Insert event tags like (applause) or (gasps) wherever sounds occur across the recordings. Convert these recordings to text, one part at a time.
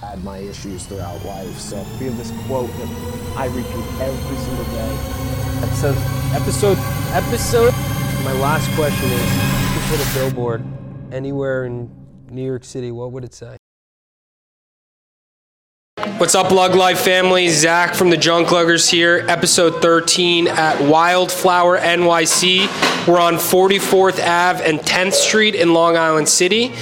had my issues throughout life. So we have this quote that I repeat every single day. Episode, episode, episode. My last question is: if you put a billboard anywhere in New York City, what would it say? What's up, Lug Life family? Zach from the Junk Luggers here, episode 13 at Wild Flour NYC. We're on 44th Ave and 10th Street in Long Island City.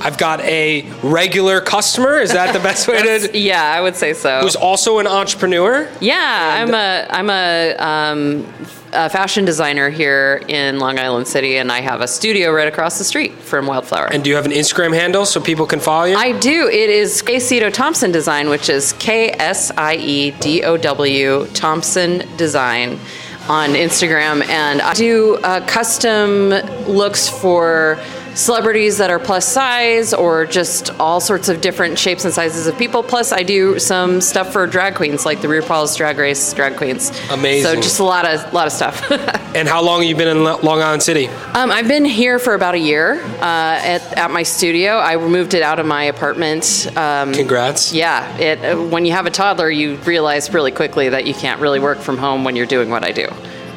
I've got a regular customer. Is that the best way to? Yeah, I would say so. Who's also an entrepreneur. Yeah, I'm a I'm a, um, a fashion designer here in Long Island City, and I have a studio right across the street from Wild Flour. And do you have an Instagram handle so people can follow you? I do. It is Quesito Thompson Design, which is K S I E D O W Thompson Design on Instagram, and I do uh, custom looks for celebrities that are plus size or just all sorts of different shapes and sizes of people. Plus, I do some stuff for drag queens, like the RuPaul's Drag Race drag queens. Amazing. So just a lot of lot of stuff. (laughs) and how long have you been in Long Island City? Um, I've been here for about a year uh, at, at my studio. I moved it out of my apartment. Um, Congrats. yeah, it, uh, when you have a toddler, you realize really quickly that you can't really work from home when you're doing what I do.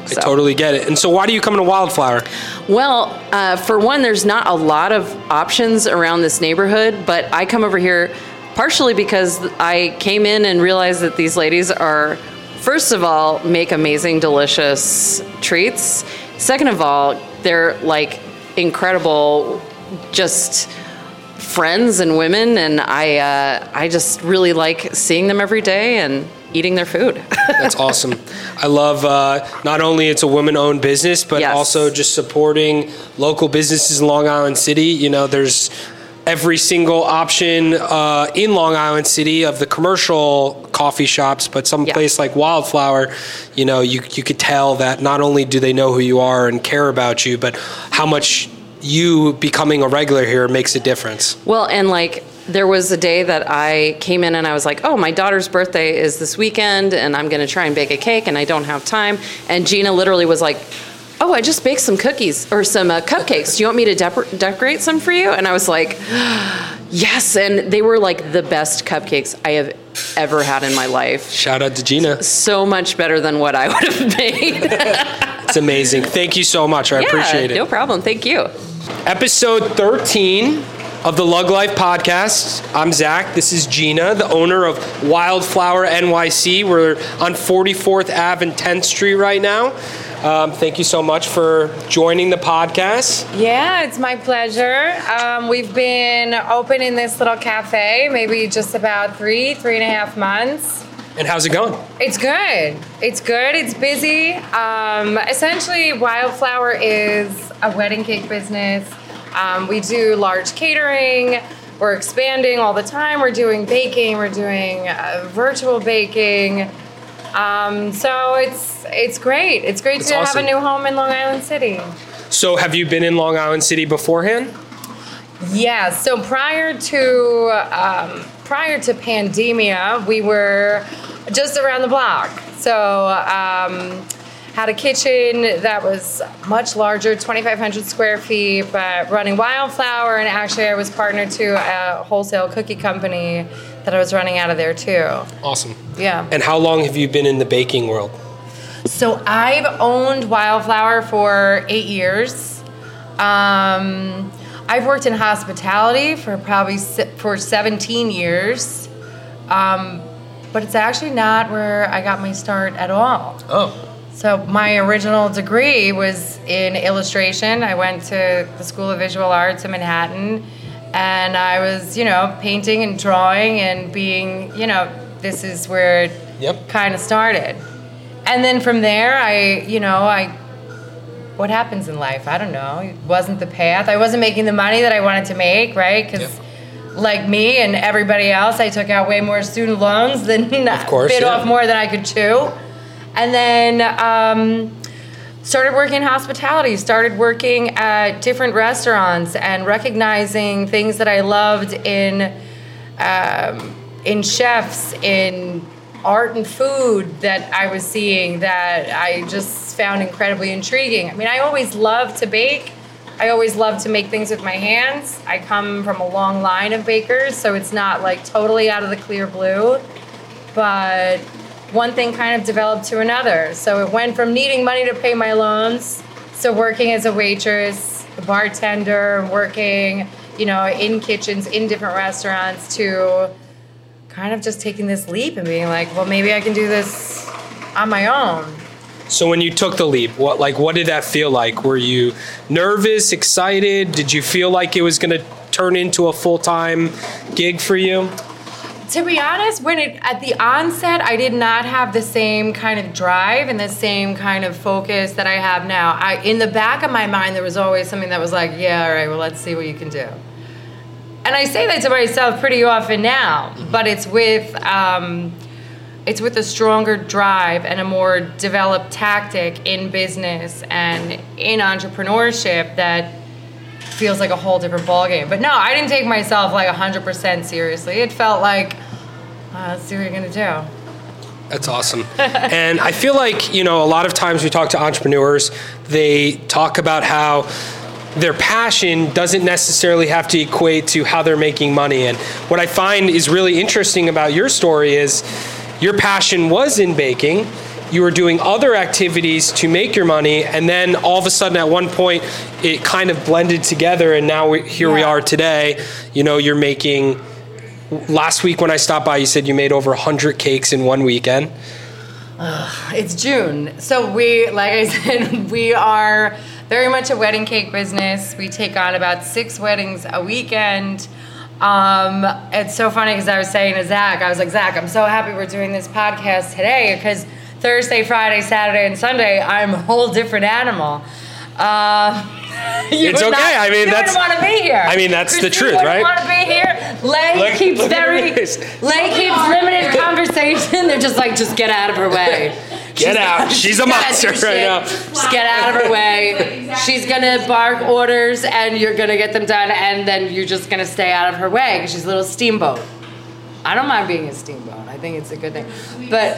I totally get it. And so, why do you come to Wild Flour? Well, uh, for one, there's not a lot of options around this neighborhood, but I come over here partially because I came in and realized that these ladies are, first of all, make amazing, delicious treats. Second of all, they're like incredible, just friends and women, and I, uh, I just really like seeing them every day and eating their food. (laughs) That's awesome. I love uh, not only it's a woman-owned business, but Yes. also just supporting local businesses in Long Island City. You know, there's every single option uh, in Long Island City of the commercial coffee shops, but some Yeah. place like Wild Flour, you know, you you could tell that not only do they know who you are and care about you, but how much you becoming a regular here makes a difference. Well, and like there was a day that I came in and I was like, "Oh, my daughter's birthday is this weekend, and I'm going to try and bake a cake, and I don't have time." And Gina literally was like, "Oh, I just baked some cookies or some uh, cupcakes. Do you want me to dep- decorate some for you?" And I was like, (gasps) "Yes!" And they were like the best cupcakes I have ever had in my life. Shout out to Gina. So much better than what I (laughs) would have made. It's amazing. Thank you so much. I appreciate it. No problem. Thank you. episode 13 of the Lug Life podcast. I'm Zach. This is Gina, the owner of Wild Flour NYC. We're on 44th Ave and 10th Street right now. Um, thank you so much for joining the podcast. Yeah, it's my pleasure. Um, we've been open in this little cafe maybe just about three, three and a half months. And how's it going? It's good. It's good. It's busy. Um, essentially, Wild Flour is a wedding cake business. Um, we do large catering. We're expanding all the time. We're doing baking. We're doing uh, virtual baking. Um, so it's it's great. It's great It's to awesome. have a new home in Long Island City. So, have you been in Long Island City beforehand? Yeah. So prior to um, prior to pandemia, we were just around the block. So um, had a kitchen that was much larger, 2,500 square feet, but running Wild Flour, and actually I was partnered to a wholesale cookie company that I was running out of there too. Awesome. Yeah. And how long have you been in the baking world? So I've owned Wild Flour for eight years. Um, I've worked in hospitality for probably se- for 17 years, um, but it's actually not where I got my start at all. Oh. So my original degree was in illustration. I went to the School of Visual Arts in Manhattan, and I was, you know, painting and drawing and being, you know, this is where it Yep. kind of started. And then from there, I, you know, I, what happens in life? I don't know. It wasn't the path. I wasn't making the money that I wanted to make, right? Because, Yep. like me and everybody else, I took out way more student loans than (laughs) Of course, bit yeah. off more than I could chew. And then um, started working in hospitality, started working at different restaurants and recognizing things that I loved in um, in chefs, in art and food that I was seeing that I just found incredibly intriguing. I mean, I always loved to bake, I always love to make things with my hands. I come from a long line of bakers, so it's not like totally out of the clear blue. But one thing kind of developed to another. So it went from needing money to pay my loans, so working as a waitress, a bartender, working, you know, in kitchens, in different restaurants, to kind of just taking this leap and being like, well, maybe I can do this on my own. So when you took the leap, what like what did that feel like? Were you nervous, excited? Did you feel like it was going to turn into a full-time gig for you? To be honest, when it at the onset, I did not have the same kind of drive and the same kind of focus that I have now. I in the back of my mind there was always something that was like, yeah, all right, well, let's see what you can do. And I say that to myself pretty often now, but it's with um, it's with a stronger drive and a more developed tactic in business and in entrepreneurship that feels like a whole different ballgame. But no, I didn't take myself like 100% seriously. It felt like, uh, let's see what you're going to do. That's awesome. (laughs) and I feel like, you know, a lot of times we talk to entrepreneurs, they talk about how their passion doesn't necessarily have to equate to how they're making money. And what I find is really interesting about your story is your passion was in baking. You were doing other activities to make your money, and then all of a sudden, at one point, it kind of blended together, and now we, here we are today. You know, you're making. Last week when I stopped by, you said you made over 100 cakes in one weekend. It's June. So we, like I (laughs) said, we are very much a wedding cake business. We take on about six weddings a weekend. Um, it's so funny because I was saying to Zach, I was like, Zach, I'm so happy we're doing this podcast today because Thursday, Friday, Saturday, and Sunday, I'm a whole different animal. Uh, (laughs) you It's okay. I mean, you that's- want to be here. I mean, that's the (laughs) truth, right? Want to be here? Lei Look- keeps look very. Lei keeps limited (laughs) conversation. They're just like, just get out of her way. Get out. She's a monster right now. Just get out of her way. She's gonna bark orders, and you're gonna get them done, and then you're just gonna stay out of her way because she's a little steamboat. I don't mind being a steamboat. I think it's a good thing. But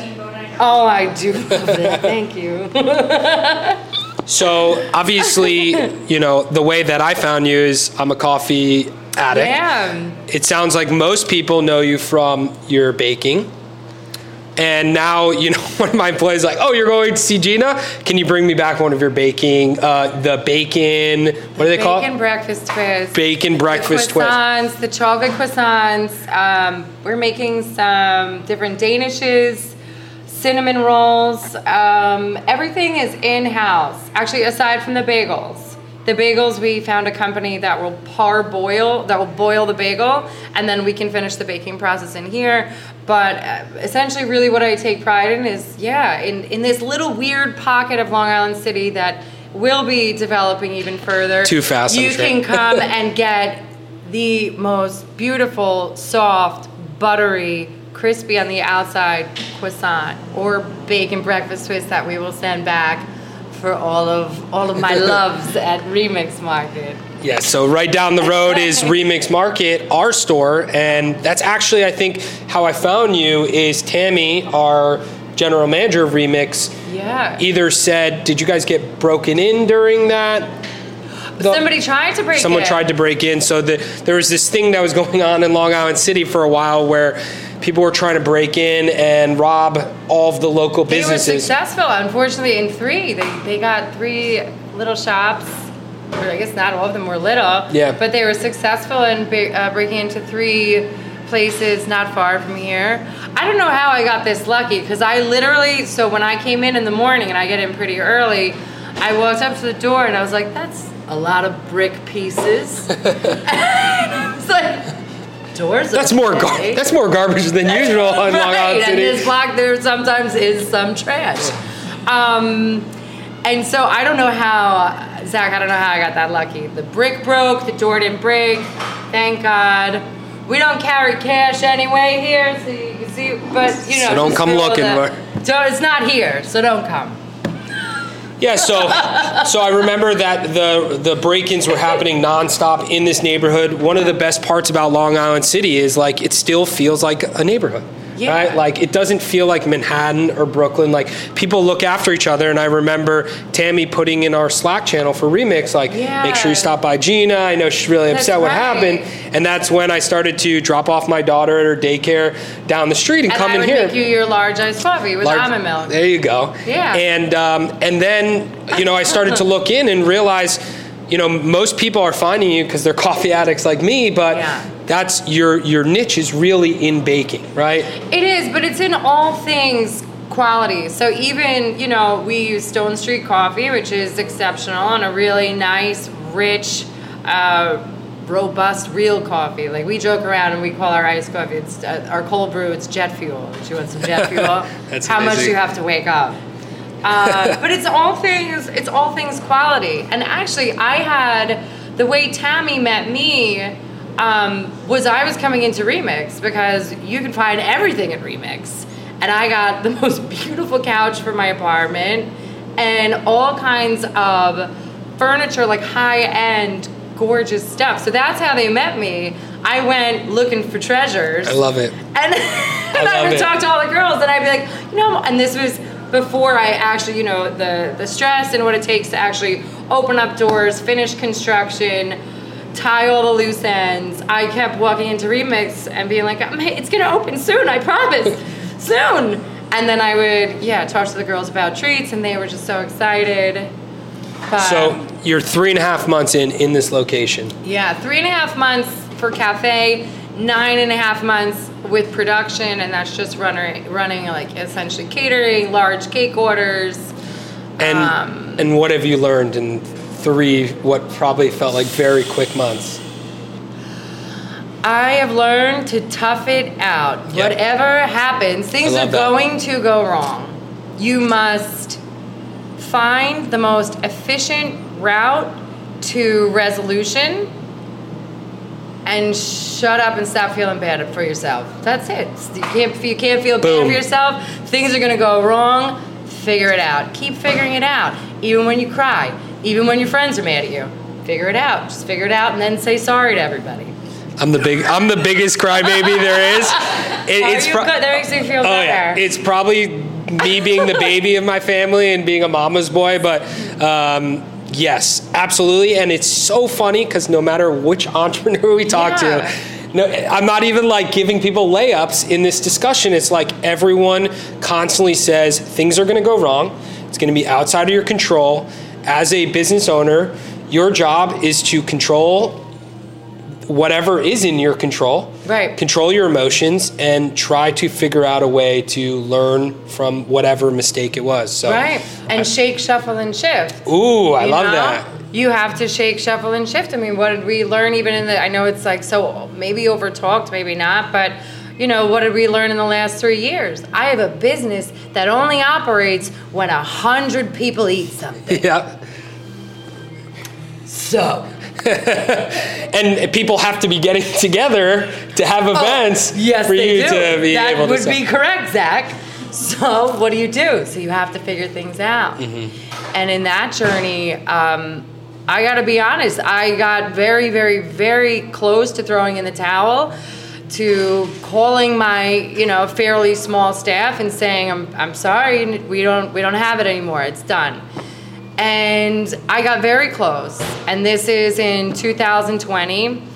oh, I do love it. (laughs) Thank you. (laughs) So obviously, you know, the way that I found you is I'm a coffee addict. Yeah. It sounds like most people know you from your baking. And now, you know, (laughs) one of my employees is like, oh, you're going to see Gina? Can you bring me back one of your baking, uh, the bacon, what do they call Bacon breakfast twist. Bacon breakfast the twist. the chocolate croissants. Um, we're making some different danishes, cinnamon rolls. Um, everything is in house. Actually, aside from the bagels. The bagels, we found a company that will parboil, that will boil the bagel, and then we can finish the baking process in here. But uh, essentially, really, what I take pride in is, yeah, in, in this little weird pocket of Long Island City that will be developing even further. Too fast, You can come and get the most beautiful, soft, buttery, crispy on the outside croissant or bacon breakfast twist that we will send back for all of all of my (laughs) loves at Remix Market. Yeah, so right down the road is (laughs) Remix Market, our store, and that's actually I think how I found you is Tammy, our general manager of Remix, Yeah. either said, "Did you guys get broken in during that?" The- Somebody tried to break Someone it. tried to break in. So the, there was this thing that was (laughs) going on in Long Island City for a while where people were trying to break in and rob all of the local They were businesses. successful. Unfortunately, in three, they, they got three little shops. Or I guess not all of them were little. Yeah. But they were successful in uh, breaking into three places not far from here. I don't know how I got this lucky because I literally. So when I came in in the morning and I get in pretty early, I walked up to the door and I was like, "That's a lot of brick pieces." (laughs) it's like doors. That's more gar- that's more garbage than (laughs) usual Long right, Island and this block there sometimes is some trash. Um, and so I don't know how, Zach, I don't know how I got that lucky. The brick broke, the door didn't break, thank God. We don't carry cash anyway here, so you can see, but you know. So don't come looking, Mar- So it's not here, so don't come. Yeah, so so I remember that the the break-ins were happening nonstop in this neighborhood. One of the best parts about Long Island City is like it still feels like a neighborhood. Yeah. right? Like it doesn't feel like Manhattan or Brooklyn. Like people look after each other. And I remember Tammy putting in our Slack channel for Remix, like make sure you stop by Gina. I know she's really That's upset what right. happened. And that's when I started to drop off my daughter at her daycare down the street and, And come I in here. make you your large iced coffee with Large- almond milk. There you go. Yeah. And um, and then you know I started to look in and realize, you know, most people are finding you because they're coffee addicts like me, but Yeah. That's your your niche is really in baking, right? It is, but it's in all things quality. So even, you know, we use Stone Street coffee, which is exceptional and a really nice, rich, uh, robust, real coffee. Like we joke around and we call our iced coffee, it's uh, our cold brew, it's jet fuel. Do you want some jet (laughs) fuel? That's How much amazing. you have to wake up. Uh, but it's all things it's all things quality and actually i had the way tammy met me um, was i was coming into remix because you can find everything at remix and i got the (laughs) most beautiful couch for my apartment and all kinds of furniture like high-end gorgeous stuff so that's how they met me i went looking for treasures I love it. and, (laughs) and I, love would it. talk to all the girls, and I'd be like, you know, and this was before I actually, you know, the the stress and what it takes to actually open up doors, finish construction, tie all the loose ends. I kept walking into Remix and being like, "Um, it's gonna open soon, I promise, (laughs) soon. And then I would, yeah, talk to the girls about treats, and they were just so excited. But, So you're three and a half months in in this location. yeah, three and a half months for cafe, nine and a half months with production, and that's just running, running like essentially catering, large cake orders. And Um, and what have you learned in three what probably felt like very quick months? I have learned to tough it out. Yep. Whatever happens, things are that. going to go wrong. You must find the most efficient route to resolution and shut up and stop feeling bad for yourself. That's it. You can't, you can't feel bad for yourself. Things are going to go wrong. Figure it out. Keep figuring it out. Even when you cry, even when your friends are mad at you. Figure it out. Just figure it out and then say sorry to everybody. I'm the big I'm the biggest crybaby there is. (laughs) It- it's pro- good? That makes me feel Oh better. yeah, it's probably me being the baby of my family and being a mama's boy, but um, yes, absolutely. And it's so funny because no matter which (laughs) entrepreneur we talk Yeah. to, no, I'm not even like giving people layups in this discussion. It's like everyone constantly says things are going to go wrong. It's going to be outside of your control. As a business owner, your job is to control whatever is in your control. Right. Control your emotions and try to figure out a way to learn from whatever mistake it was. So Right. And shake, shuffle, and shift. Ooh, I You love know? that. You have to shake, shuffle, and shift. I mean, what did we learn even in the, I know it's like so maybe over talked, maybe not, but you know, what did we learn in the last three years? I have a business that only operates when a hundred people eat something. (laughs) Yeah. So, (laughs) And people have to be getting (laughs) together to have events Oh, yes, for they you do. to be that able to would sell. be correct, Zach. So, what do you do? So, you have to figure things out. Mm-hmm. And in that journey, um, I got to be honest, I got very, very, very close to throwing in the towel, to calling my, you know, fairly small staff and saying, "I'm, I'm sorry, we don't, we don't have it anymore. It's done." And I got very close. And this is in 2020.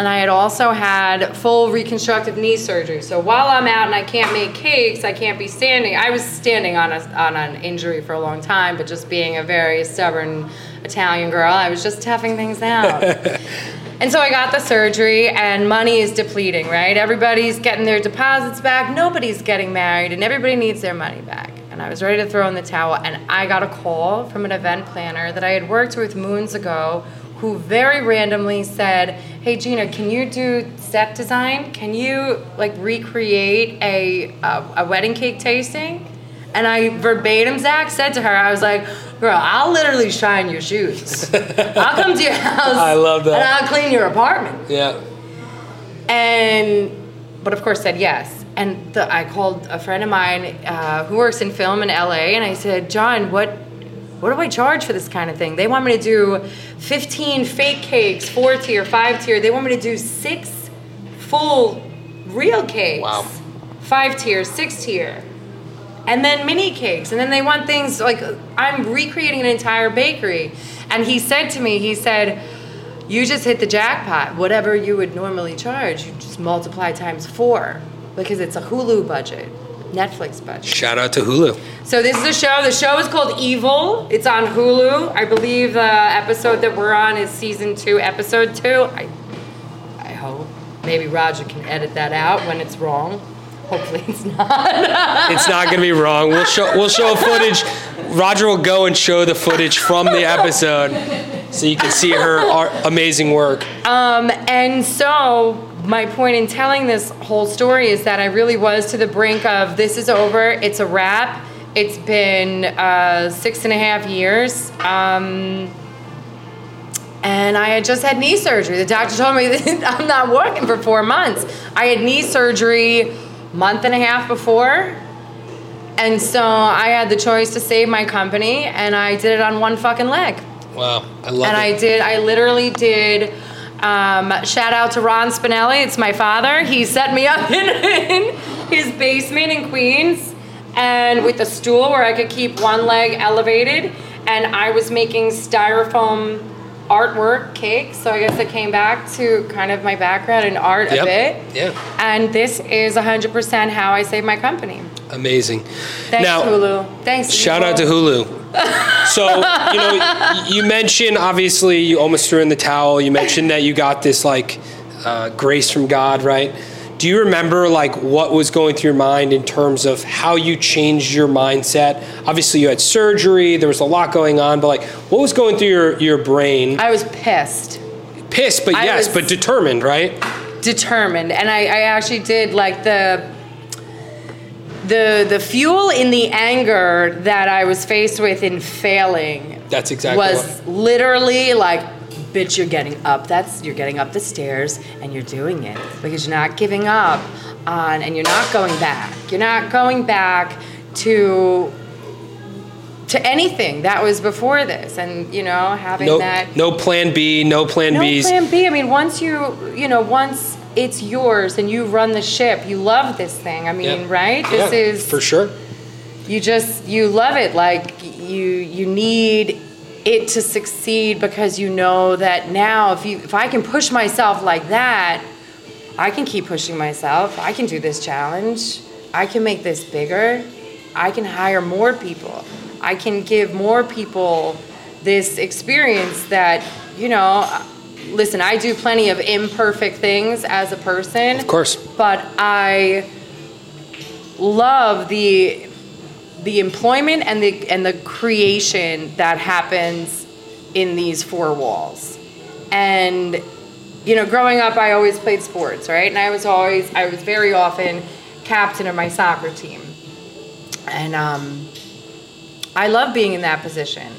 And I had also had full reconstructive knee surgery. So while I'm out and I can't make cakes, I can't be standing. I was standing on a, on an injury for a long time, but just being a very stubborn Italian girl, I was just toughing things out. (laughs) and so I got the surgery, and money is depleting, right? Everybody's getting their deposits back. Nobody's getting married, and everybody needs their money back. And I was ready to throw in the towel, and I got a call from an event planner that I had worked with moons ago who very randomly said, "Hey Gina, can you do set design? Can you like recreate a a, a wedding cake tasting?" And I verbatim, Zach said to her, "I was like, girl, I'll literally shine your shoes. (laughs) I'll come to your house. I love that. And I'll clean your apartment." yeah. And but of course said yes. And the, I called a friend of mine uh, who works in film in LA, and I said, John, what what do I charge for this kind of thing? They want me to do 15 fake cakes, four tier, five tier. They want me to do six full real cakes. Wow. five tier, six tier, and then mini cakes. And then they want things like I'm recreating an entire bakery. And he said to me, he said, You just hit the jackpot. Whatever you would normally charge, you just multiply times four because it's a Hulu budget, Netflix budget. Shout out to Hulu. So this is a show. The show is called Evil. It's on Hulu. I believe the episode that we're on is season two, episode two. I, I hope. Maybe Roger can edit that out when it's wrong. Hopefully it's not. (laughs) It's not gonna be wrong. We'll show we'll show footage. Roger will go and show the footage from the episode, so you can see her amazing work. Um, and so my point in telling this whole story is that I really was to the brink of this is over. It's a wrap. It's been uh, six and a half years. Um, and I had just had knee surgery. The doctor told me (laughs) that I'm not working for four months. I had knee surgery month and a half before. And so I had the choice to save my company, and I did it on one fucking leg. Wow, I love And it. And I did, I literally did. Um, shout out to Ron Spinelli. It's my father. He set me up (laughs) in, in his basement in Queens and with a stool where I could keep one leg elevated. And I was making styrofoam artwork cakes. So I guess it came back to kind of my background in art Yep. a bit. Yeah. And this is 100% how I save my company. Amazing. Thanks, now, Hulu. Thanks. Shout out to Hulu. Hulu. So, you know, you mentioned obviously you almost threw in the towel. You mentioned that you got this like uh, grace from God, right? Do you remember like what was going through your mind in terms of how you changed your mindset? Obviously, you had surgery. There was a lot going on, but like, what was going through your your brain? I was pissed. Pissed, but I yes, was- but determined, right? determined and I, I actually did like the the the fuel in the anger that I was faced with in failing That's exactly was what. literally like bitch you're getting up that's you're getting up the stairs and you're doing it because you're not giving up on and you're not going back you're not going back to to anything that was before this and you know having No, that no plan B, no plan B, no Bs. plan B. I mean, once you, you know, once it's yours and you run the ship, you love this thing. I mean, Yeah. right? This Yeah, is for sure. you just you love it. Like you you need it to succeed because you know that now if you if I can push myself like that, I can keep pushing myself. I can do this challenge. I can make this bigger. I can hire more people. I can give more people this experience that, you know, listen, I do plenty of imperfect things as a person. Of course. But I love the the employment and the and the creation that happens in these four walls. And you know, growing up I always played sports, right? And I was always I was very often captain of my soccer team. And um I love being in that position.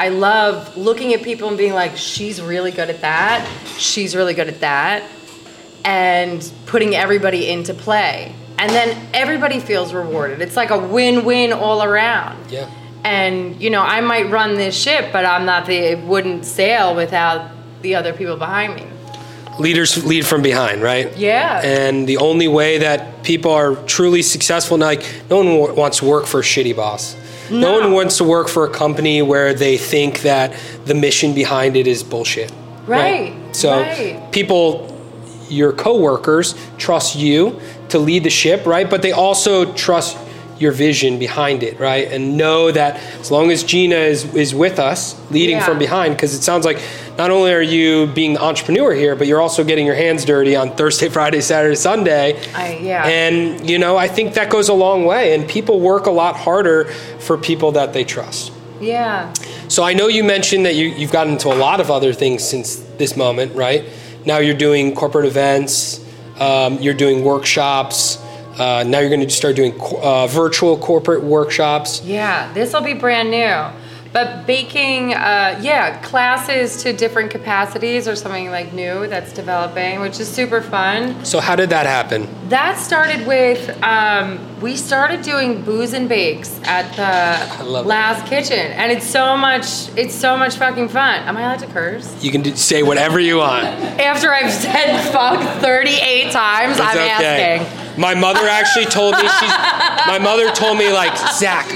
I love looking at people and being like, she's really good at that. She's really good at that. And putting everybody into play. And then everybody feels rewarded. It's like a win win all around. Yeah. And, you know, I might run this ship, but I'm not the, it wouldn't sail without the other people behind me. Leaders lead from behind, right? Yeah. And the only way that people are truly successful, like no one wants to work for a shitty boss. No. No. one wants to work for a company where they think that the mission behind it is bullshit. Right, So right. people, your coworkers, trust you to lead the ship, right? But they also trust your vision behind it, right? And know that as long as Gina is, is with us, leading Yeah. from behind, because it sounds like not only are you being the entrepreneur here, but you're also getting your hands dirty on Thursday, (laughs) Friday, Saturday, Sunday. I- yeah. And, you know, I think that goes a long way. And people work a lot harder for people that they trust. Yeah. So I know you mentioned that you, you've gotten into a lot of other things since this moment, right? Now you're doing corporate events, um, you're doing workshops. Uh, now you're going to start doing uh, virtual corporate workshops. Yeah, this will be brand new. But baking, uh, yeah, classes to different capacities or something like new that's developing, which is super fun. So how did that happen? That started with um, we started doing booze and bakes at the love it. last kitchen, and it's so much, it's so much fucking fun. Am I allowed to curse? You can do, say whatever you want. After I've said fuck 38 times, It's I'm okay. asking. My mother actually told me she's. (laughs) My mother told me like Zach,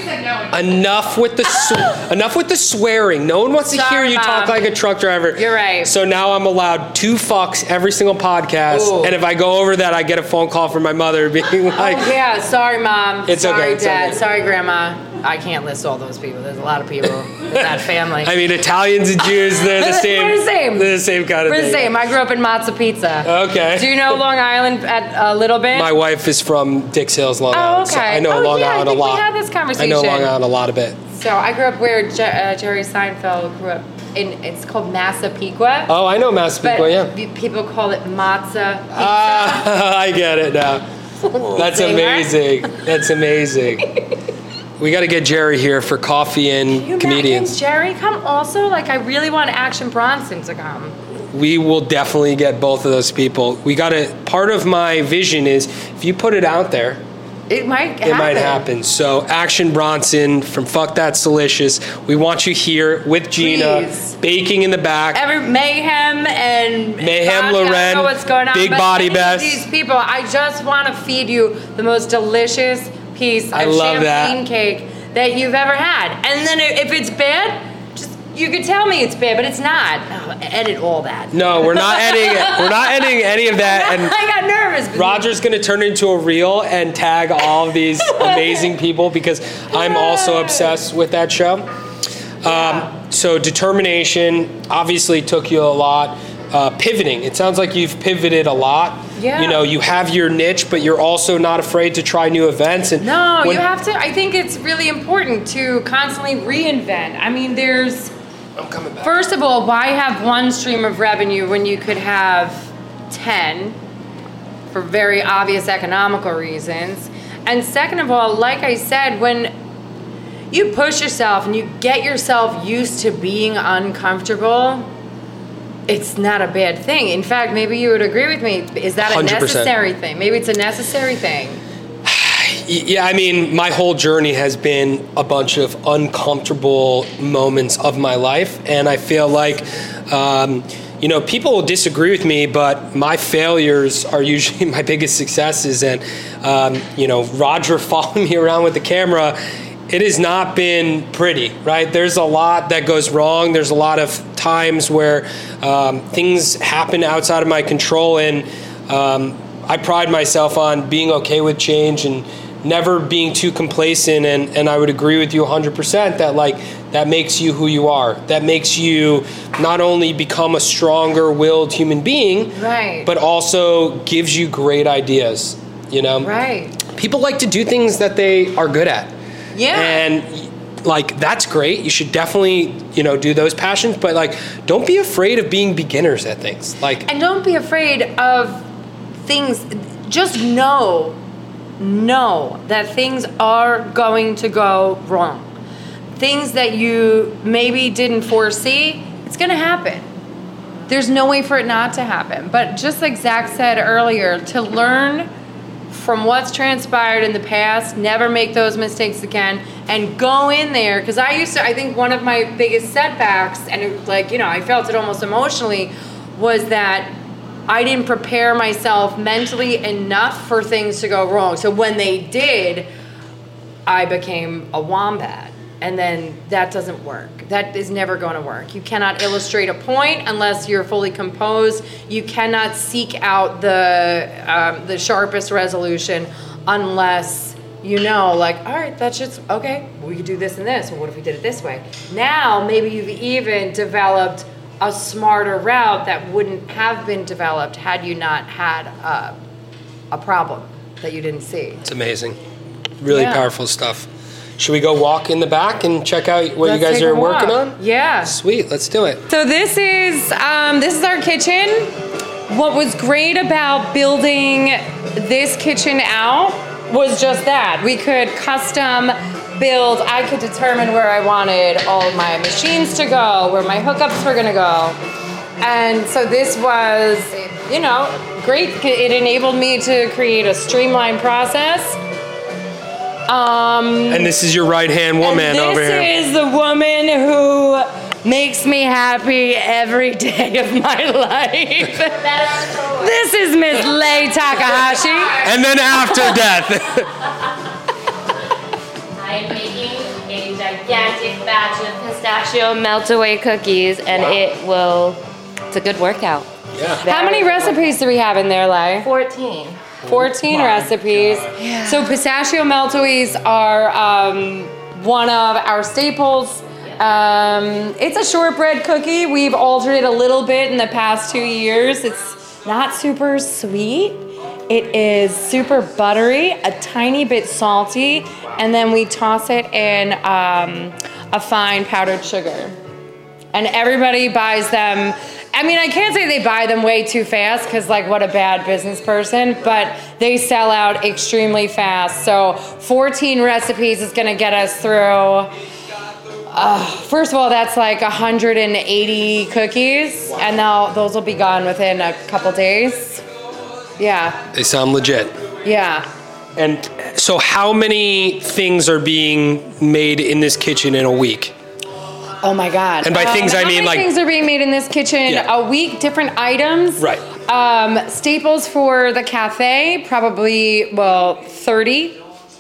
enough with the sw- enough with the swearing. No one wants to Sorry, hear you talk like a truck driver. You're right. So now I'm allowed two fucks every single podcast, Ooh. and if I go over that, I get a phone call from my mother (laughs) being oh, like, oh yeah, sorry, mom. It's sorry, okay, it's dad. okay. Sorry, grandma. I can't list all those people. There's a lot of people in that (laughs) family. I mean, Italians and Jews, they're the same. (laughs) We're the same. They're the same kind of thing. We're thing. the same. I grew up in Matzo Pizza. Okay. Do you know (laughs) Long Island at a little bit? My wife is from Dix Hills, Long Oh, Island. so okay. I know Oh, Long yeah, I Island a lot. we had this conversation. I know. Long Island a lot of it. so I grew up where Je- uh, Jerry Seinfeld grew up. In, it's called Massapequa. Oh, I know Massapequa, yeah. people call it matzo. pizza. Ah, I get it now. That's Singer. amazing. That's amazing. We got to get Jerry here for coffee Can you and imagine comedians. Jerry come also? Like I really want Action Bronson to come. We will definitely get both of those people. We got to. Part of my vision is if you put it out there, It might happen. it might happen. So, Action Bronson from Fuck That's Delicious. We want you here with Gina, Please. baking in the back. Every mayhem and Meyhem, Lauren, what's going on. Big Body Bes. These people, I just want to feed you the most delicious piece I of love that. champagne cake that you've ever had. And then if it's bad, you could tell me it's bad, but it's not. Oh, edit all that. no, we're not editing. We're not editing any of that. And (laughs) I got nervous. Roger's gonna turn into a reel and tag all of these (laughs) amazing people because I'm also obsessed with that show. Um, so determination obviously took you a lot. Uh, pivoting. It sounds like you've pivoted a lot. Yeah. You know, you have your niche, but you're also not afraid to try new events. And No, when- you have to. I think it's really important to constantly reinvent. I mean, there's. I'm coming back. First of all, why have one stream of revenue when you could have 10 for very obvious economical reasons? And second of all, like I said, when you push yourself and you get yourself used to being uncomfortable, it's not a bad thing. In fact, maybe you would agree with me. Is that a 100%. necessary thing? Maybe it's a necessary thing. Yeah, I mean, my whole journey has been a bunch of uncomfortable moments of my life, and I feel like, um, you know, people will disagree with me, but my failures are (laughs) usually my biggest successes. And, um, you know, Roger (laughs) following me around with the camera, it has not been pretty, right? There's a lot that goes wrong. There's a lot of times where um, things happen outside of my control, and um, I pride myself on being okay with change and never being too complacent and, and I would agree with you 100% that like that makes you who you are that makes you not only become a stronger willed human being Right. but also gives you great ideas you know Right. people like to do things that they are good at Yeah. and like that's great you should definitely you know do those passions but like don't be afraid of being beginners at things like And don't be afraid of things. Just know, know that things are going to go wrong. Things that you maybe didn't foresee, it's going to happen. There's no way for it not to happen. But just like Zach said earlier, to learn from what's transpired in the past, never make those mistakes again, and go in there. Because I used to, I think one of my biggest setbacks, and it, like, you know, I felt it almost emotionally, was that I didn't prepare myself mentally enough for things to go wrong. So when they did, I became a wombat. And then that doesn't work. That is never going to work. You cannot illustrate a point unless you're fully composed. You cannot seek out the um, the sharpest resolution unless you know, like, all right, that's just okay. We could do this and this. Well, what if we did it this way? Now, maybe you've even developed a smarter route that wouldn't have been developed had you not had a, a problem that you didn't see. It's amazing. Really Yeah. powerful stuff. Should we go walk in the back and check out what Let's you guys are working on? Yeah. Sweet, let's do it. So this is um, this is our kitchen. What was great about building this kitchen out was just that we could custom build. I could determine where I wanted all my machines to go, where my hookups were gonna go, and so this was, you know, great. It enabled me to create a streamlined process. Um, And this is your right hand woman and this is the woman who makes me happy every day of my (laughs) life. this is Miss Lei Takahashi. And then after (laughs) death. (laughs) I'm making a gigantic batch of pistachio melt away cookies, and it will. It's a good workout. yeah. How many recipes do we have in there, Lei? 14. 14 recipes. Yeah. So pistachio meltaways are um, one of our staples. Um, it's a shortbread cookie. We've altered it a little bit in the past two years. It's not super sweet. It is super buttery, a tiny bit salty, and then we toss it in um, a fine powdered sugar and everybody buys them. I mean, I can't say they buy them way too fast because, like, what a bad business person, but they sell out extremely fast. So, 14 recipes is going to get us through. Uh, first of all, that's like 180 cookies, and now those will be gone within a couple days. Yeah, They sound legit. yeah. And so, how many things are being made in this kitchen in a week? Oh my god! And by things, I mean, many like- things are being made in this kitchen Yeah. a week, different items. Right. Um, staples for the cafe, probably well 30,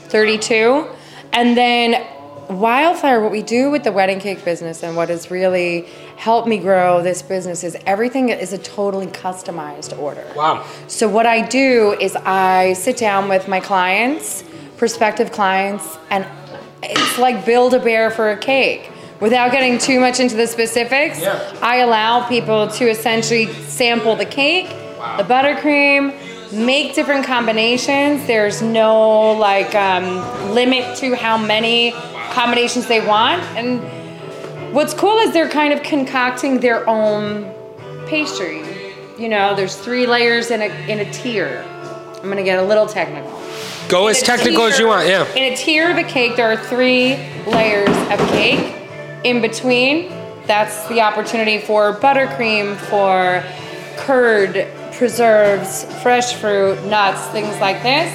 32, and then wildfire. What we do with the wedding cake business and what is really helped me grow this business is everything is a totally customized order. Wow. So what I do is I sit down with my clients, prospective clients, and it's like build a bear for a cake. Without getting too much into the specifics, Yeah. I allow people to essentially sample the cake, the buttercream, make different combinations. There's no like um, limit to how many combinations they want. And what's cool is they're kind of concocting their own pastry. You know, there's three layers in a in a tier. I'm gonna get a little technical. Go as In a technical as you want, yeah. In a tier of a cake, there are three layers of cake. In between, that's the opportunity for buttercream, for curd, preserves, fresh fruit, nuts, things like this.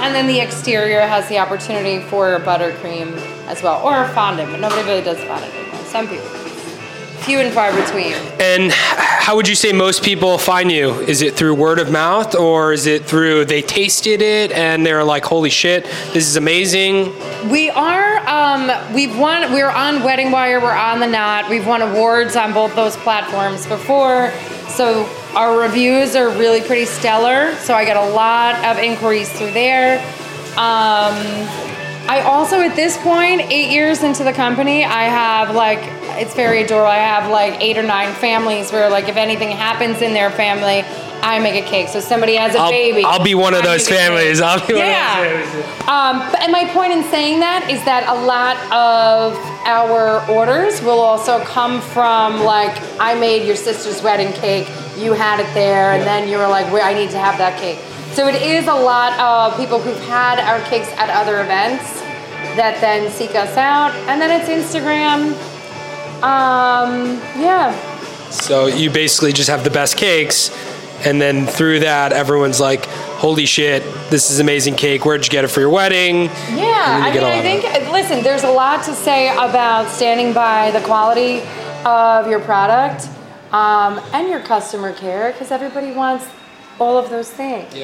And then the exterior has the opportunity for buttercream as well, or fondant, but nobody really does fondant anymore. Some people. Few and far between. And how would you say most people find you? Is it through word of mouth or is it through they tasted it and they're like, holy shit, this is amazing? We are. Um, we've won. We're on Wedding Wire. We're on the Knot. We've won awards on both those platforms before. So our reviews are really pretty stellar. So I get a lot of inquiries through there. Um, I also, at this point, eight years into the company, I have like it's very adorable. I have like eight or nine families where like if anything happens in their family, I make a cake. So somebody has a I'll, baby. I'll be one of those make a cake. families. I'll be Yeah. one of those families. Um, but- and my point in saying that is that a lot of our orders will also come from like I made your sister's wedding cake, you had it there, and then you were like, I need to have that cake." So it is a lot of people who've had our cakes at other events that then seek us out, and then it's Instagram. Um, yeah. So you basically just have the best cakes, and then through that, everyone's like, holy shit, this is amazing cake. Where'd you get it for your wedding? Yeah, I mean, I think, listen, there's a lot to say about standing by the quality of your product um, and your customer care because everybody wants all of those things.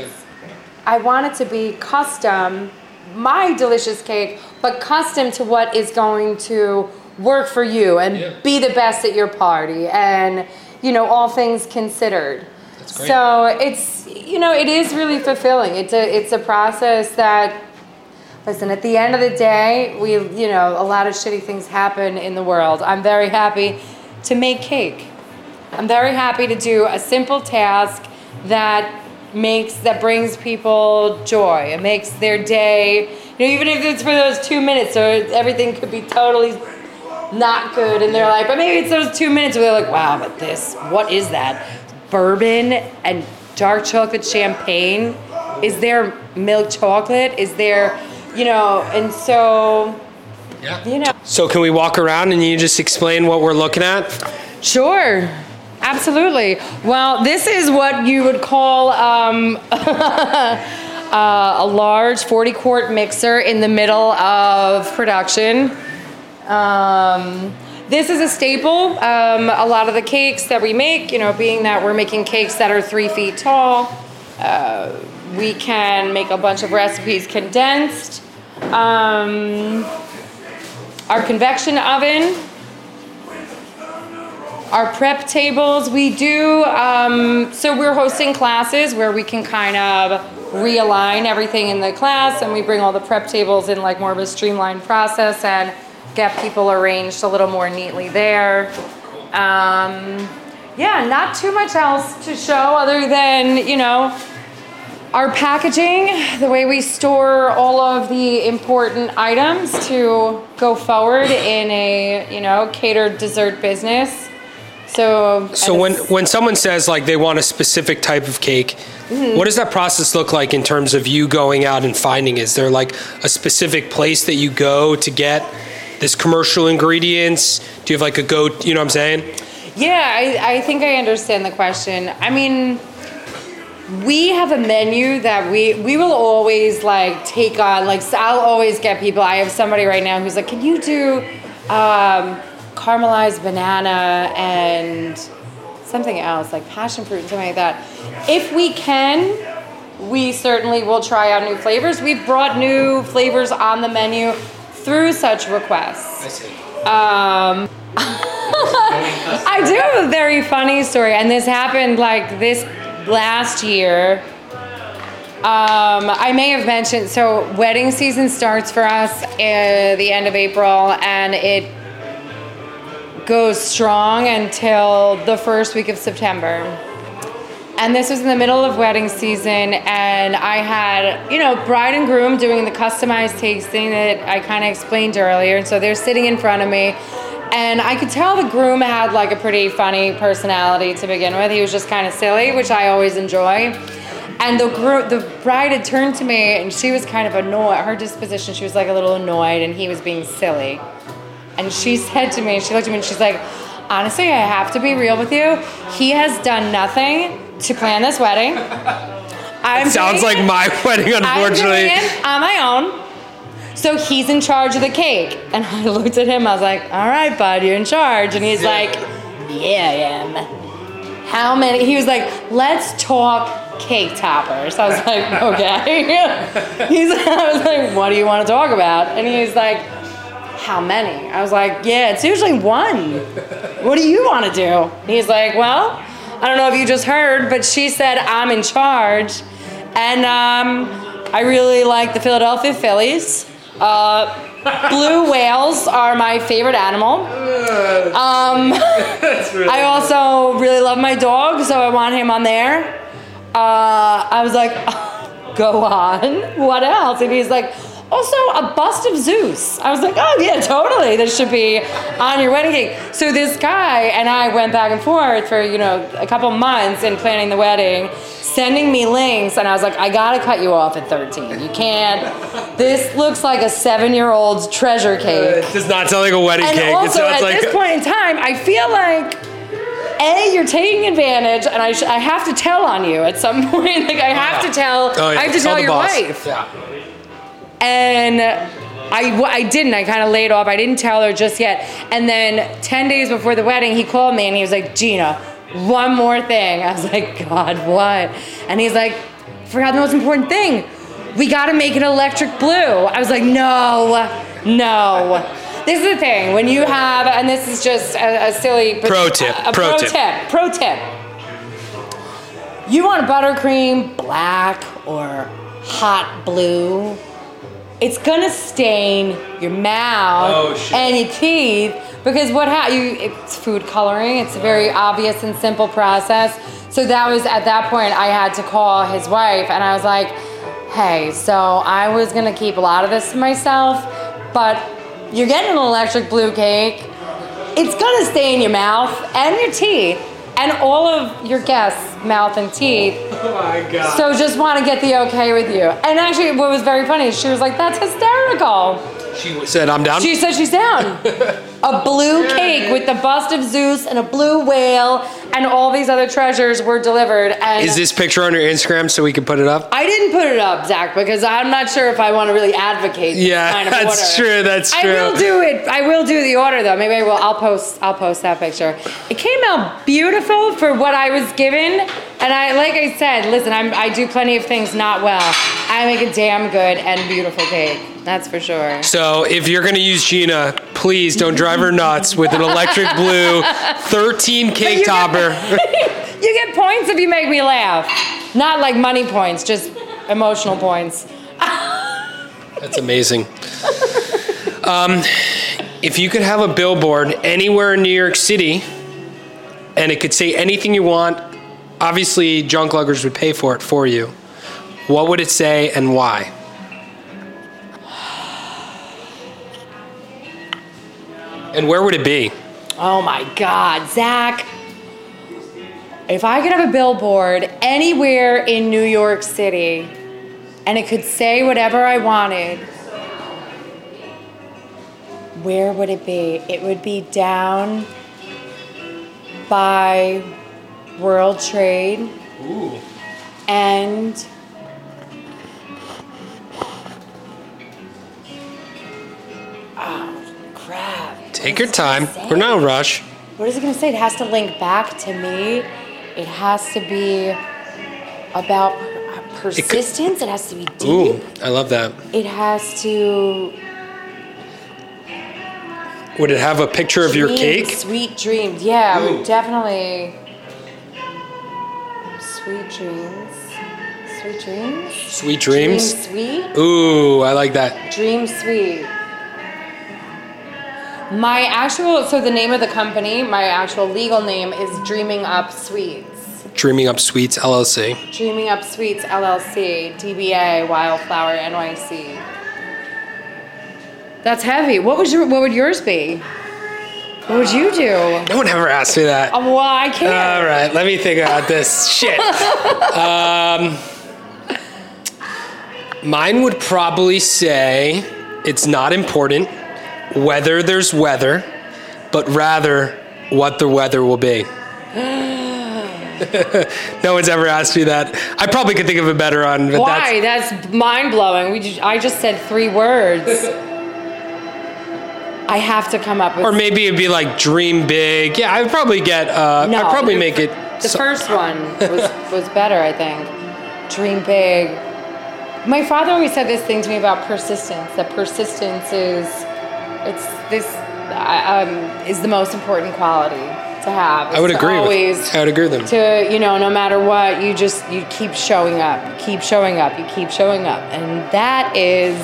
I want it to be custom, my delicious cake, but custom to what is going to work for you and Yeah. be the best at your party and, you know, all things considered. So it's, you know, it is really fulfilling. It's a, it's a process that Listen, at the end of the day, we, you know, a lot of shitty things happen in the world. I'm very happy to make cake. I'm very happy to do a simple task that makes that brings people joy. It makes their day, you know, even if it's for those two minutes, so everything could be totally not good in their life, but maybe it's those two minutes where they're like, wow, but this, what is that? Bourbon and dark chocolate champagne? Is there milk chocolate? Is there, you know, and so, Yeah. you know. So can we walk around and you just explain what we're looking at? Sure, absolutely. Well, this is what you would call um, (laughs) uh, a large 40 quart mixer in the middle of production. Um, this is a staple. Um, a lot of the cakes that we make, you know, being that we're making cakes that are three feet tall, uh, we can make a bunch of recipes condensed. Um, our convection oven, our prep tables. We do, um, so we're hosting classes where we can kind of realign everything in the class and we bring all the prep tables in like more of a streamlined process and get people arranged a little more neatly there. Um, yeah, not too much else to show other than, you know, our packaging, the way we store all of the important items to go forward in a, you know, catered dessert business. So, So when when someone says like they want a specific type of cake, Mm-hmm. what does that process look like in terms of you going out and finding? Is there like a specific place that you go to get this commercial ingredients? Do you have like a go? You know what I'm saying? Yeah, I, I think I understand the question. I mean, we have a menu that we we will always like take on. Like so I'll always get people. I have somebody right now who's like, "Can you do um, caramelized banana and something else like passion fruit and something like that?" If we can, we certainly will try out new flavors. We've brought new flavors on the menu through such requests. I see. Um, (laughs) I do have a very funny story, and this happened like this last year. Um, I may have mentioned so wedding season starts for us at the end of April, and it goes strong until the first week of September. And this was in the middle of wedding season, and I had, you know, bride and groom doing the customized tasting that I kind of explained earlier. And so they're sitting in front of me, and I could tell the groom had like a pretty funny personality to begin with. He was just kind of silly, which I always enjoy. And the the bride had turned to me, and she was kind of annoyed. Her disposition, she was like a little annoyed, and he was being silly. And she said to me, she looked at me and she's like, honestly, I have to be real with you. He has done nothing to plan this wedding. (laughs) I'm Sounds like it- my (laughs) wedding, unfortunately. it on my own. So he's in charge of the cake. And I (laughs) looked at him, I was like, all right, bud, you're in charge. And he's like, yeah, I am. How many? He was like, let's talk cake toppers. I was like, okay. he's, I was like, what do you want to talk about? And he's like, how many? I was like, yeah, it's usually one. What do you want to do? He's like, well, I don't know if you just heard, but she said I'm in charge. And um, I really like the Philadelphia Phillies. Uh, blue (laughs) whales are my favorite animal. Um, (laughs) I also really love my dog, so I want him on there. Uh, I was like, (laughs) go on. What else? And he's like, also a bust of Zeus. I was like, oh yeah, totally. This should be on your wedding cake. So this guy and I went back and forth for you know a couple months in planning the wedding, sending me links, and I was like, I gotta cut you off at 13. You can't. This looks like a seven-year-old's treasure cake. It does not sound like a wedding And cake. it also, sounds at like this point in time, I feel like a you're taking advantage, and I, sh- I have to tell on you at some (laughs) point. Like I have to tell. Oh, yeah. I have to Tell tell, your boss. wife. Yeah. And I, I didn't. I kind of laid off. I didn't tell her just yet. And then 10 days before the wedding, he called me and he was like, Gina, one more thing. I was like, God, what? And he's like, forgot the most important thing. We got to make it electric blue. I was like, no, no. This is the thing. When you have, and this is just a, a silly Pro tip, A, a pro pro, tip. tip. Pro tip. You want buttercream black or hot blue? It's gonna stain your mouth Oh, and your teeth because what ha- you it's food coloring. It's a very obvious and simple process. So that was at that point i had to call his wife and i was like hey so i was gonna keep a lot of this to myself but you're getting an electric blue cake. It's gonna stain your mouth and your teeth and all of your guests mouth and teeth Oh my god. so just want to get the okay with you. And actually, what was very funny is she was like, "That's hysterical." She said, "I'm down." She said she's down. a blue (laughs) cake with the bust of Zeus and a blue whale and all these other treasures were delivered. And Is this picture on your Instagram so we can put it up? I didn't put it up, Zach, because I'm not sure if I want to really advocate. this Yeah, kind of that's order. true, that's I will do it. I will do the order though. Maybe I will. I'll post. I'll post that picture. It came out beautiful for what I was given, and I, like I said, listen, I'm, I do plenty of things not well. I make a damn good and beautiful cake. That's for sure. So if you're gonna use Gina, please don't drive her nuts with an electric blue 13 cake topper. get- (laughs) You get points if you make me laugh. Not like money points, just emotional points. That's amazing. Um, if you could have a billboard anywhere in New York City, and it could say anything you want, obviously Junkluggers would pay for it for you. What would it say and why? And where would it be? Oh my God, Zach. If I could have a billboard anywhere in New York City and it could say whatever I wanted, where would it be? It would be down by World Trade Ooh. and oh. Take your time. We're not in a rush. What is it going to say? It has to link back to me. It has to be about uh, persistence. It, has to be deep. Ooh, I love that. It has to. Would it have a picture of your cake? Sweet dreams. Yeah, Ooh. definitely. Sweet dreams. Sweet dreams. Sweet dreams? Dream sweet. Ooh, I like that. Dream Sweet. My actual, so the name of the company, my actual legal name is Dreaming Up Sweets. Dreaming Up Sweets LLC. Dreaming Up Sweets LLC, DBA Wild Flour NYC. That's heavy. What was your? What would yours be? What would you do? No one ever asked me that. Oh, well, I can't. All right, let me think about this. Shit. (laughs) Um, mine would probably say it's not important whether there's weather, but rather what the weather will be. (gasps) no one's ever asked me that. I probably could think of a better one, but Why? that's That's, mind blowing. We just, I just said three words. I have to come up with. or maybe it'd be like dream big. Yeah, I'd probably get. Uh, No, I'd probably make it. The so- first one (laughs) was, was better, I think. Dream big. My father always said this thing to me about persistence. That persistence is, it's this, um, is the most important quality to have. I would agree. Always With, I would agree with them. to you know, no matter what, you just you keep showing up, you keep showing up, you keep showing up, and that is.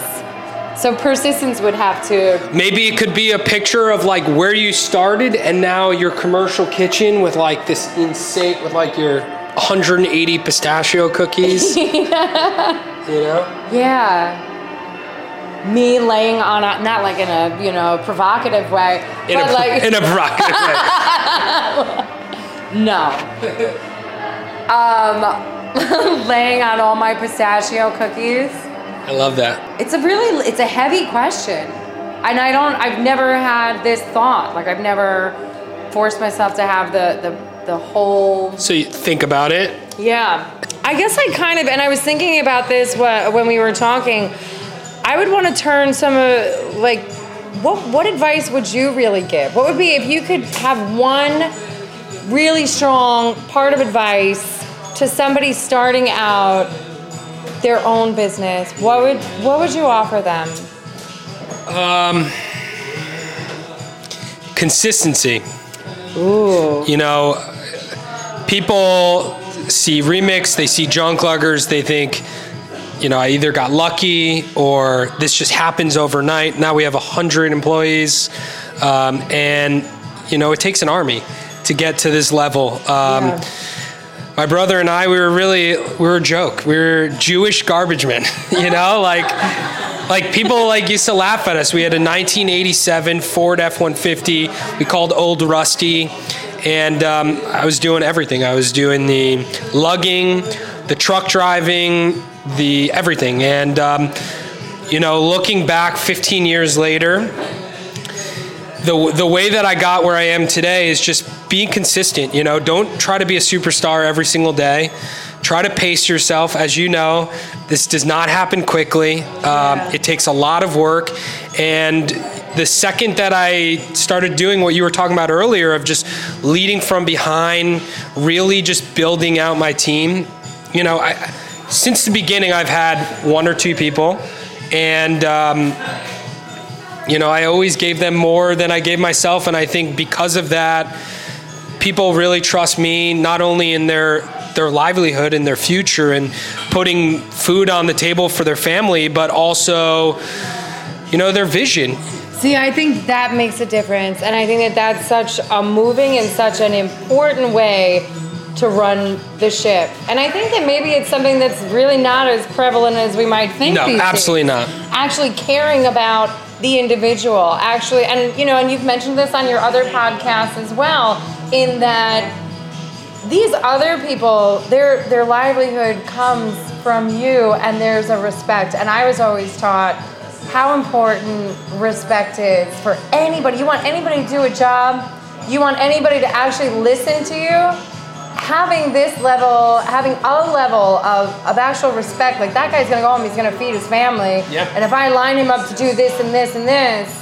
So persistence would have to Maybe it could be a picture of like where you started and now your commercial kitchen with like this insane with like your 180 pistachio cookies. (laughs) You know? Yeah. Me laying on a, not like in a, you know, provocative way, In but a, like, (laughs) in a provocative way. (laughs) no. um, (laughs) laying on all my pistachio cookies. I love that. It's a really, it's a heavy question. And I don't, I've never had this thought. Like, I've never forced myself to have the, the, the whole So you think about it. Yeah. I guess I kind of, and I was thinking about this when we were talking. I would want to turn some of, like, what, what advice would you really give? What would be, if you could have one really strong part of advice to somebody starting out their own business, what would, what would you offer them? Um, Consistency. Ooh. You know, people see remix, they see Junkluggers, they think, you know, I either got lucky or this just happens overnight. Now we have 100 employees. Um, and, you know, it takes an army to get to this level. Um, Yeah. My brother and I, we were really, we were a joke. We were Jewish garbage men, (laughs) you know, like, like people like used to laugh at us. We had a 1987 Ford F-150. We called Old Rusty, and um, I was doing everything. I was doing the lugging, the truck driving, the everything. And um, you know, looking back 15 years later, the the way that I got where I am today is just being consistent. You know, don't try to be a superstar every single day. Try to pace yourself. As you know, this does not happen quickly. Um, It takes a lot of work, and the second that I started doing what you were talking about earlier of just leading from behind, really just building out my team, you know, I, since the beginning, I've had one or two people, and um, you know, I always gave them more than I gave myself, and I think because of that, people really trust me not only in their their livelihood and their future and putting food on the table for their family, but also, you know, their vision. See, I think that makes a difference, and I think that that's such a moving and such an important way to run the ship. And I think that maybe it's something that's really not as prevalent as we might think. No, absolutely days. not. Actually, caring about the individual, actually, and you know, and you've mentioned this on your other podcasts as well, in that these other people, their their livelihood comes from you, and there's a respect. And I was always taught how important respect is for anybody. You want anybody to do a job, you want anybody to actually listen to you. Having this level, having a level of, of actual respect, like that guy's gonna go home, he's gonna feed his family. Yep. And if I line him up to do this and this and this,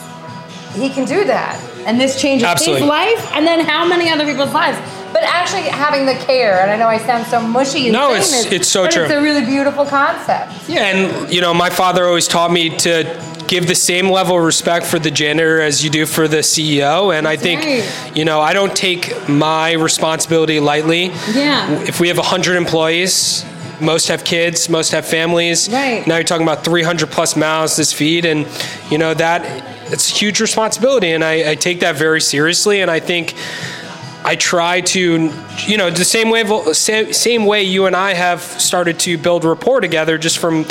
he can do that. And this changes Absolutely. his life and then how many other people's lives. But actually having the care, and I know I sound so mushy. No, it's- this, it's so true. It's a really beautiful concept. Yeah, and you know, my father always taught me to give the same level of respect for the janitor as you do for the CEO, and I think, right. you know, I don't take my responsibility lightly. Yeah. If we have 100 employees, most have kids, most have families. Right. Now you're talking about 300 plus mouths to feed, and you know that it's a huge responsibility, and I, I take that very seriously, and I think. I try to, you know, the same way, same way you and I have started to build rapport together just from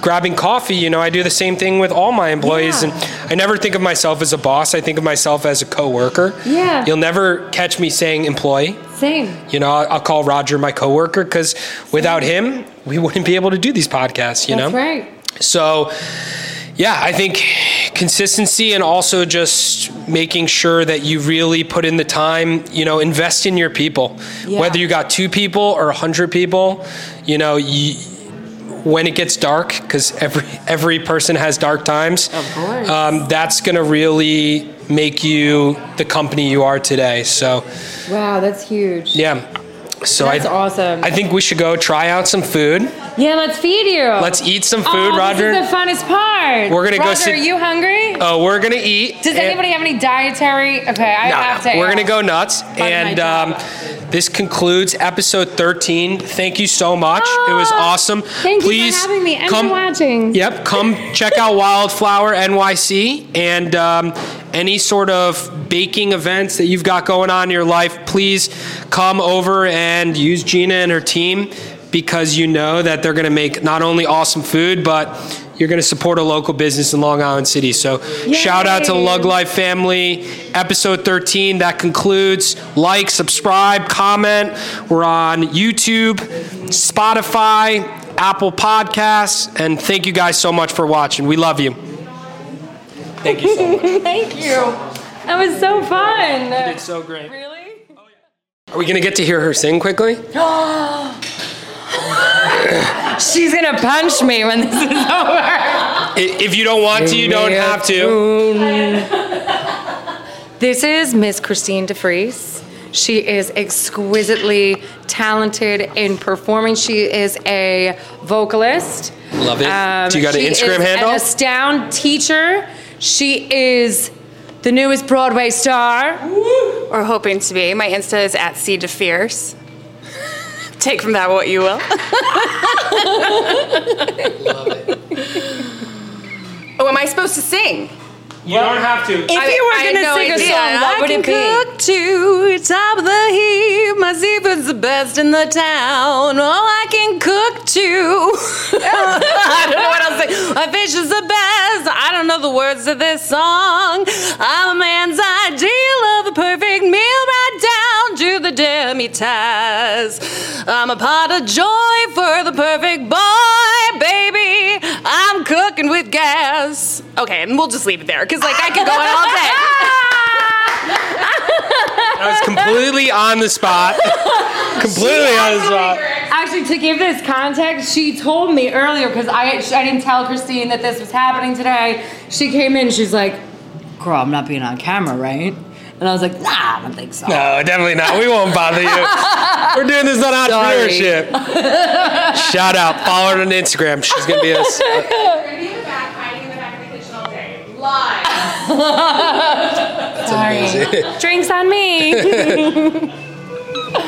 grabbing coffee. You know, I do the same thing with all my employees, Yeah. and I never think of myself as a boss. I think of myself as a coworker. Yeah. You'll never catch me saying employee. Same. You know, I'll, I'll call Roger my coworker because without him, we wouldn't be able to do these podcasts. You That's know, right. so, yeah, I think consistency and also just making sure that you really put in the time, you know, invest in your people. Yeah. Whether you got two people or a hundred people, you know, you, when it gets dark, because every every person has dark times. Of course. Um, that's gonna really make you the company you are today. So, Wow, that's huge. yeah. So That's I, awesome. I think we should go try out some food. Yeah, let's feed you. Let's eat some food, oh, Roger. This is the funnest part. We're gonna go Roger, sit- are you hungry? Oh, we're gonna eat. Does and- anybody have any dietary? Okay, I No, have to. we're gonna go nuts, and um, this concludes episode 13. Thank you so much. it was Oh, awesome. Thank Please you for having me and come. for watching. Yep, come check out Wild Flour NYC and um, any sort of baking events that you've got going on in your life. Please come over and use Gina and her team because you know that they're going to make not only awesome food, but you're going to support a local business in Long Island City. So, shout out to the Lug Life family. Episode 13, that concludes. Like, subscribe, comment. We're on YouTube, Spotify, Apple Podcasts, and thank you guys so much for watching. We love you. Thank you so much. (laughs) Thank you. That was so fun. You did so great. Really? Are we going to get to hear her sing quickly? (gasps) (gasps) (gasps) (sighs) She's gonna punch me when this is (laughs) over. If you don't want to, you don't have to. (laughs) This is Miss Christine DeFries. She is exquisitely talented in performing. She is a vocalist. Love it. Um, Do you got an she Instagram is handle? An astound teacher. She is the newest Broadway star. or hoping to be. My Insta is at Seed of Fierce. Take from that what you will. (laughs) oh, am I supposed to sing? You don't have to. I- If you were gonna no sing a song, what I would can it be? cook too, top of the heap. My seafood's the best in the town. Oh, I can cook too. (laughs) I don't know what else to say. My fish is the best. I don't know the words to this song. I'm a man's ideal of a perfect meal, right down to. I'm a pot of joy for the perfect boy, baby. I'm cooking with gas. Okay, and we'll just leave it there because like I could go on all day. I was completely on the spot. (laughs) completely on the spot. Actually, to give this context, she told me earlier because I I didn't tell Christine that this was happening today. She came in, she's like, "Girl, I'm not being on camera, right?" And I was like, "Nah, I don't think so." No, definitely not. We won't bother you. (laughs) We're doing this on entrepreneurship. Shout out. Follow her on Instagram. She's gonna be us. (laughs) Sorry. Amazing. (laughs) Drinks on me.